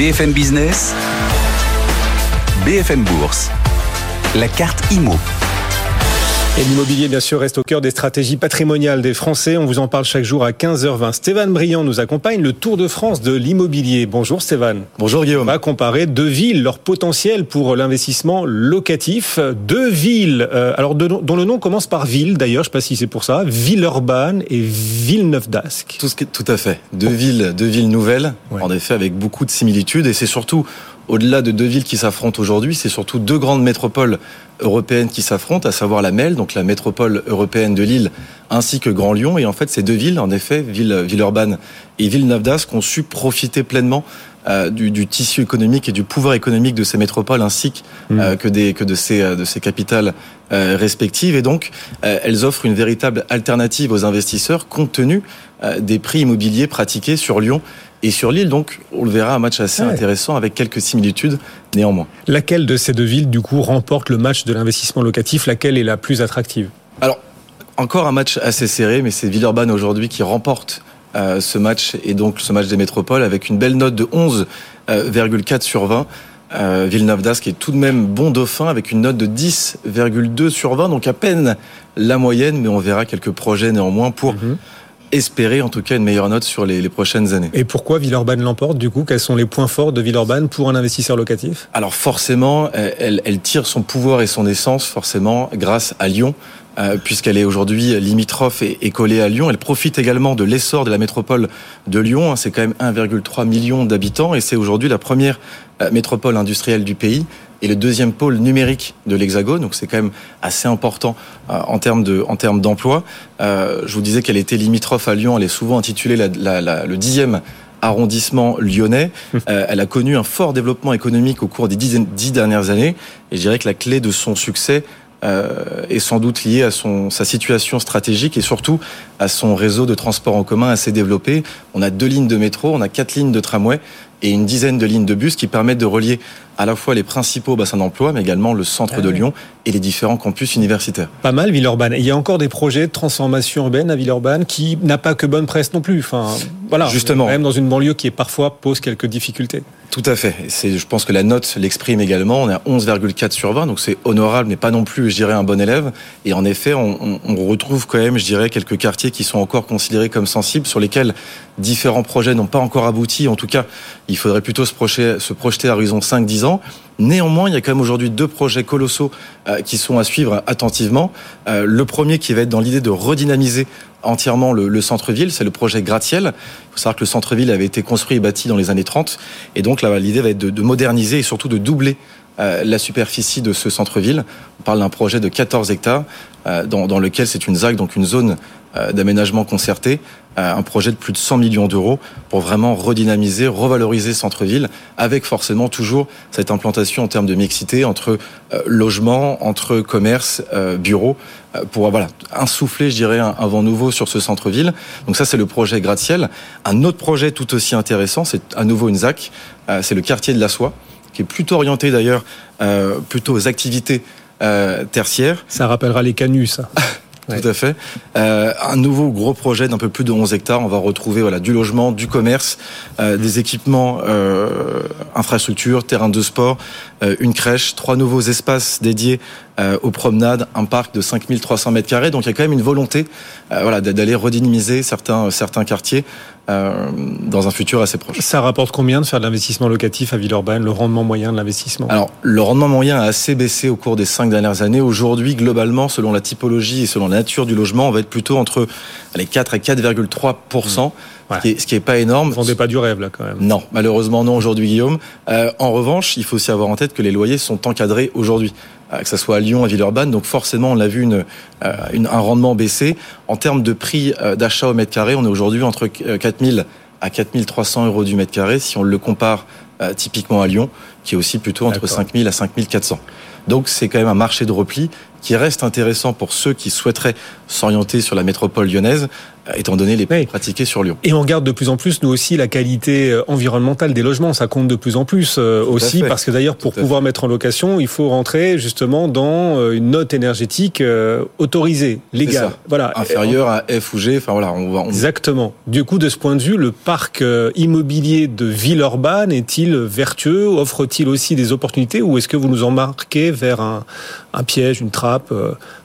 BFM Business, BFM Bourse, la carte IMO. Et l'immobilier, bien sûr, reste au cœur des stratégies patrimoniales des Français. On vous en parle chaque jour à 15h20. Stéphane Briand nous accompagne, le Tour de France de l'immobilier. Bonjour Stéphane. Bonjour Guillaume. On va comparer deux villes, leur potentiel pour l'investissement locatif. Deux villes, euh, alors dont le nom commence par ville d'ailleurs, je ne sais pas si c'est pour ça, Villeurbanne et Villeneuve d'Ascq. Tout, tout à fait. Deux villes, deux villes nouvelles, en effet avec beaucoup de similitudes et c'est surtout au-delà de deux villes qui s'affrontent aujourd'hui, c'est surtout deux grandes métropoles européennes qui s'affrontent, à savoir la MEL, donc la métropole européenne de Lille, ainsi que Grand Lyon. Et en fait, ces deux villes, en effet, ville Villeurbanne et Villeneuve d'Ascq, ont su profiter pleinement euh, du, tissu économique et du pouvoir économique de ces métropoles ainsi que, mmh. que, des, que de, ces, euh, de ces capitales euh, respectives. Et donc, elles offrent une véritable alternative aux investisseurs compte tenu des prix immobiliers pratiqués sur Lyon et sur l'île. Donc, on le verra, un match assez intéressant avec quelques similitudes néanmoins. Laquelle de ces deux villes, du coup, remporte le match de l'investissement locatif? Laquelle est la plus attractive? Alors, encore un match assez serré, mais c'est Villeurbanne aujourd'hui qui remporte euh, ce match et donc ce match des métropoles avec une belle note de 11,4 euh, sur 20. Euh, Villeneuve d'Ascq est tout de même bon dauphin avec une note de 10,2 sur 20, donc à peine la moyenne, mais on verra quelques projets néanmoins pour mhm espérer en tout cas une meilleure note sur les, prochaines années. Et pourquoi Villeurbanne l'emporte du coup? Quels sont les points forts de Villeurbanne pour un investisseur locatif? Alors forcément, elle, elle, tire son pouvoir et son essence forcément grâce à Lyon. Euh, puisqu'elle est aujourd'hui limitrophe et, et, collée à Lyon. Elle profite également de l'essor de la métropole de Lyon. C'est quand même 1,3 million d'habitants et c'est aujourd'hui la première euh, métropole industrielle du pays et le deuxième pôle numérique de l'Hexagone. Donc c'est quand même assez important euh, en termes de en termes d'emploi. Euh, je vous disais qu'elle était limitrophe à Lyon. Elle est souvent intitulée la, la, la, le dixième arrondissement lyonnais. Euh, elle a connu un fort développement économique au cours des dix, dix dernières années. Et je dirais que la clé de son succès euh, est sans doute liée à son, sa situation stratégique et surtout à son réseau de transport en commun assez développé. On a deux lignes de métro, on a quatre lignes de tramway et une dizaine de lignes de bus qui permettent de relier à la fois les principaux bassins d'emploi, mais également le centre ah de Lyon et les différents campus universitaires. Pas mal, Villeurbanne. Il y a encore des projets de transformation urbaine à Villeurbanne qui n'a pas que bonne presse non plus. Enfin, voilà. Justement. Même dans une banlieue qui est parfois pose quelques difficultés. Tout à fait. C'est, je pense que la note l'exprime également. On est à 11,4 sur 20, donc c'est honorable, mais pas non plus, je dirais, un bon élève. Et en effet, on, on retrouve quand même, je dirais, quelques quartiers qui sont encore considérés comme sensibles, sur lesquels différents projets n'ont pas encore abouti. En tout cas, il faudrait plutôt se projeter, se projeter à horizon 5-10 ans. Néanmoins, il y a quand même aujourd'hui deux projets colossaux euh, qui sont à suivre attentivement. Euh, le premier qui va être dans l'idée de redynamiser entièrement le, centre-ville, c'est le projet Gratiel. Il faut savoir que le centre-ville avait été construit et bâti dans les années 30, et donc l'idée va être de, moderniser et surtout de doubler la superficie de ce centre-ville. On parle d'un projet de 14 hectares, dans, dans, lequel c'est une ZAC, donc une zone d'aménagement concerté, un projet de plus de 100 millions d'euros pour vraiment redynamiser, revaloriser centre-ville, avec forcément toujours cette implantation en termes de mixité entre euh, logement, entre commerce, euh, euh, pour voilà insouffler, je dirais, un, vent nouveau sur ce centre-ville. Donc ça, c'est le projet Gratte-Ciel. Un autre projet tout aussi intéressant, c'est à nouveau une ZAC, c'est le quartier de la Soie, qui est plutôt orienté d'ailleurs plutôt aux activités tertiaires. Ça rappellera les canuts, ça. Tout à fait. Euh, un nouveau gros projet d'un peu plus de 11 hectares. On va retrouver voilà du logement, du commerce, euh, des équipements, euh, infrastructures, terrains de sport, euh, une crèche, trois nouveaux espaces dédiés euh, aux promenades, un parc de 5300 mètres carrés. Donc il y a quand même une volonté euh, voilà, d'aller redynamiser certains, certains quartiers dans un futur assez proche. Ça rapporte combien de faire de l'investissement locatif à Villeurbanne, le rendement moyen de l'investissement? Alors, le rendement moyen a assez baissé au cours des cinq dernières années. Aujourd'hui, globalement, selon la typologie et selon la nature du logement, on va être plutôt entre les 4 et 4,3 ce qui est pas énorme. Vous vendez pas du rêve là quand même. Non, malheureusement non aujourd'hui Guillaume. Euh, en revanche, il faut aussi avoir en tête que les loyers sont encadrés aujourd'hui, euh, que ce soit à Lyon, à Villeurbanne. Donc forcément, on a vu une, euh, une, un rendement baisser. En termes de prix d'achat au mètre carré, on est aujourd'hui entre 4000 à 4300 euros du mètre carré si on le compare euh, typiquement à Lyon, qui est aussi plutôt entre 5000 à 5400. Donc c'est quand même un marché de repli qui reste intéressant pour ceux qui souhaiteraient s'orienter sur la métropole lyonnaise, euh, étant donné les prix pratiqués sur Lyon. Et on regarde de plus en plus, nous aussi, la qualité euh, environnementale des logements. Ça compte de plus en plus euh, aussi, parce que d'ailleurs, pour pouvoir mettre en location, il faut rentrer justement dans une note énergétique autorisée, légale. Voilà. Inférieure à F ou G. Enfin voilà, on va. Exactement. Du coup, de ce point de vue, le parc immobilier de Villeurbanne est-il vertueux? Offre-t-il aussi des opportunités ou est-ce que vous nous embarquez vers un, un piège, une trappe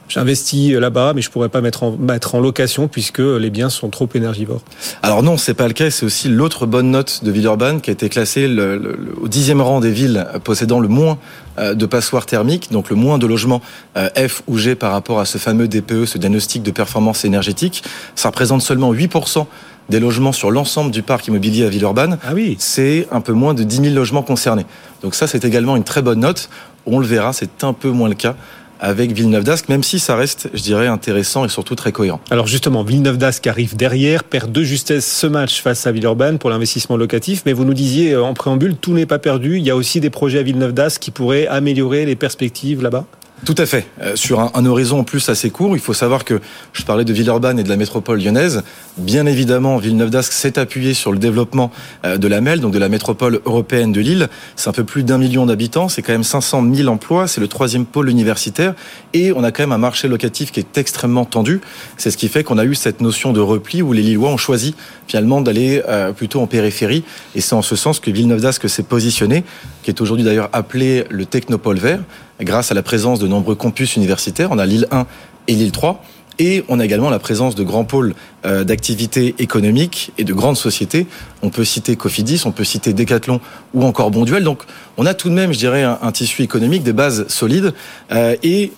j'investis là-bas, mais je pourrais pas mettre en, mettre en location puisque les biens sont trop énergivores. Alors non, c'est pas le cas. C'est aussi l'autre bonne note de Villeurbanne qui a été classée le, au dixième rang des villes possédant le moins euh, de passoires thermiques, donc le moins de logements euh, F ou G par rapport à ce fameux DPE, ce diagnostic de performance énergétique. Ça représente seulement 8% des logements sur l'ensemble du parc immobilier à Villeurbanne. Ah oui. C'est un peu moins de 10 000 logements concernés. Donc ça, c'est également une très bonne note. On le verra, c'est un peu moins le cas avec Villeneuve d'Ascq, même si ça reste, je dirais, intéressant et surtout très cohérent. Alors justement, Villeneuve d'Ascq arrive derrière, perd de justesse ce match face à Villeurbanne pour l'investissement locatif, mais vous nous disiez euh, en préambule, tout n'est pas perdu, il y a aussi des projets à Villeneuve d'Ascq qui pourraient améliorer les perspectives là-bas? Tout à fait. Euh, sur un, horizon en plus assez court, il faut savoir que je parlais de Villeurbanne et de la métropole lyonnaise. Bien évidemment, Villeneuve d'Ascq s'est appuyé sur le développement euh, de la MEL, donc de la métropole européenne de Lille. C'est un peu plus d'un million d'habitants, c'est quand même 500 000 emplois, c'est le troisième pôle universitaire, et on a quand même un marché locatif qui est extrêmement tendu. C'est ce qui fait qu'on a eu cette notion de repli où les Lillois ont choisi finalement d'aller euh, plutôt en périphérie, et c'est en ce sens que Villeneuve d'Ascq s'est positionné, qui est aujourd'hui d'ailleurs appelé le Technopole vert grâce à la présence de nombreux campus universitaires. On a l'île 1 et l'île 3. Et on a également la présence de grands pôles euh, d'activités économiques et de grandes sociétés. On peut citer Cofidis, on peut citer Decathlon ou encore Bonduel. Donc on a tout de même, je dirais, un, tissu économique, des bases solides. Euh, et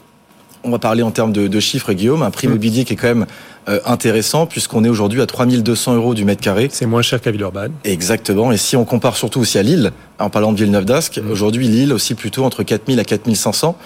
on va parler en termes de, chiffres, Guillaume, un prix mmh. immobilier qui est quand même euh, intéressant puisqu'on est aujourd'hui à 3200 euros du mètre carré. C'est moins cher qu'à Villeurbanne. Exactement. Et si on compare surtout aussi à Lille, en parlant de Villeneuve d'Ascq, mmh. aujourd'hui Lille aussi plutôt entre 4000 à 4500.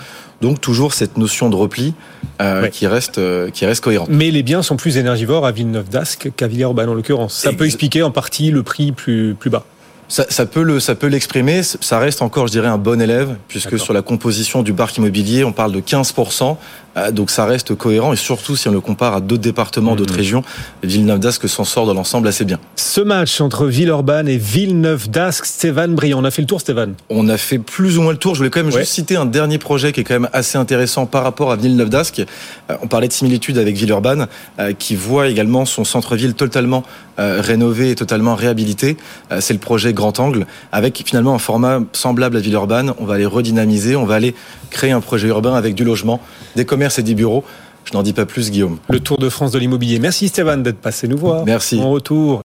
Donc toujours cette notion de repli euh, qui reste euh, qui reste cohérente. Mais les biens sont plus énergivores à Villeneuve d'Ascq qu'à Villeurbanne en l'occurrence. Ça peut expliquer en partie le prix plus plus bas. Ça, ça, peut le, ça peut l'exprimer. Ça reste encore, je dirais, un bon élève, puisque sur la composition du parc immobilier, on parle de 15%. Euh, donc ça reste cohérent et surtout si on le compare à d'autres départements, d'autres mhm. régions, Villeneuve d'Ascq s'en sort dans l'ensemble assez bien. Ce match entre Villeurbanne et Villeneuve d'Ascq, Stéphane Briand, on a fait le tour Stéphane? On a fait plus ou moins le tour. Je voulais quand même juste citer un dernier projet qui est quand même assez intéressant par rapport à Villeneuve d'Ascq. Euh, on parlait de similitude avec Villeurbanne euh, qui voit également son centre-ville totalement rénové et totalement réhabilité. C'est le projet Grand Angle avec finalement un format semblable à Villeurbanne. On va aller redynamiser, on va aller créer un projet urbain avec du logement, des commerces c'est des bureaux. Je n'en dis pas plus, Guillaume. Le Tour de France de l'immobilier. Merci Stéphane d'être passé nous voir. Merci. En retour.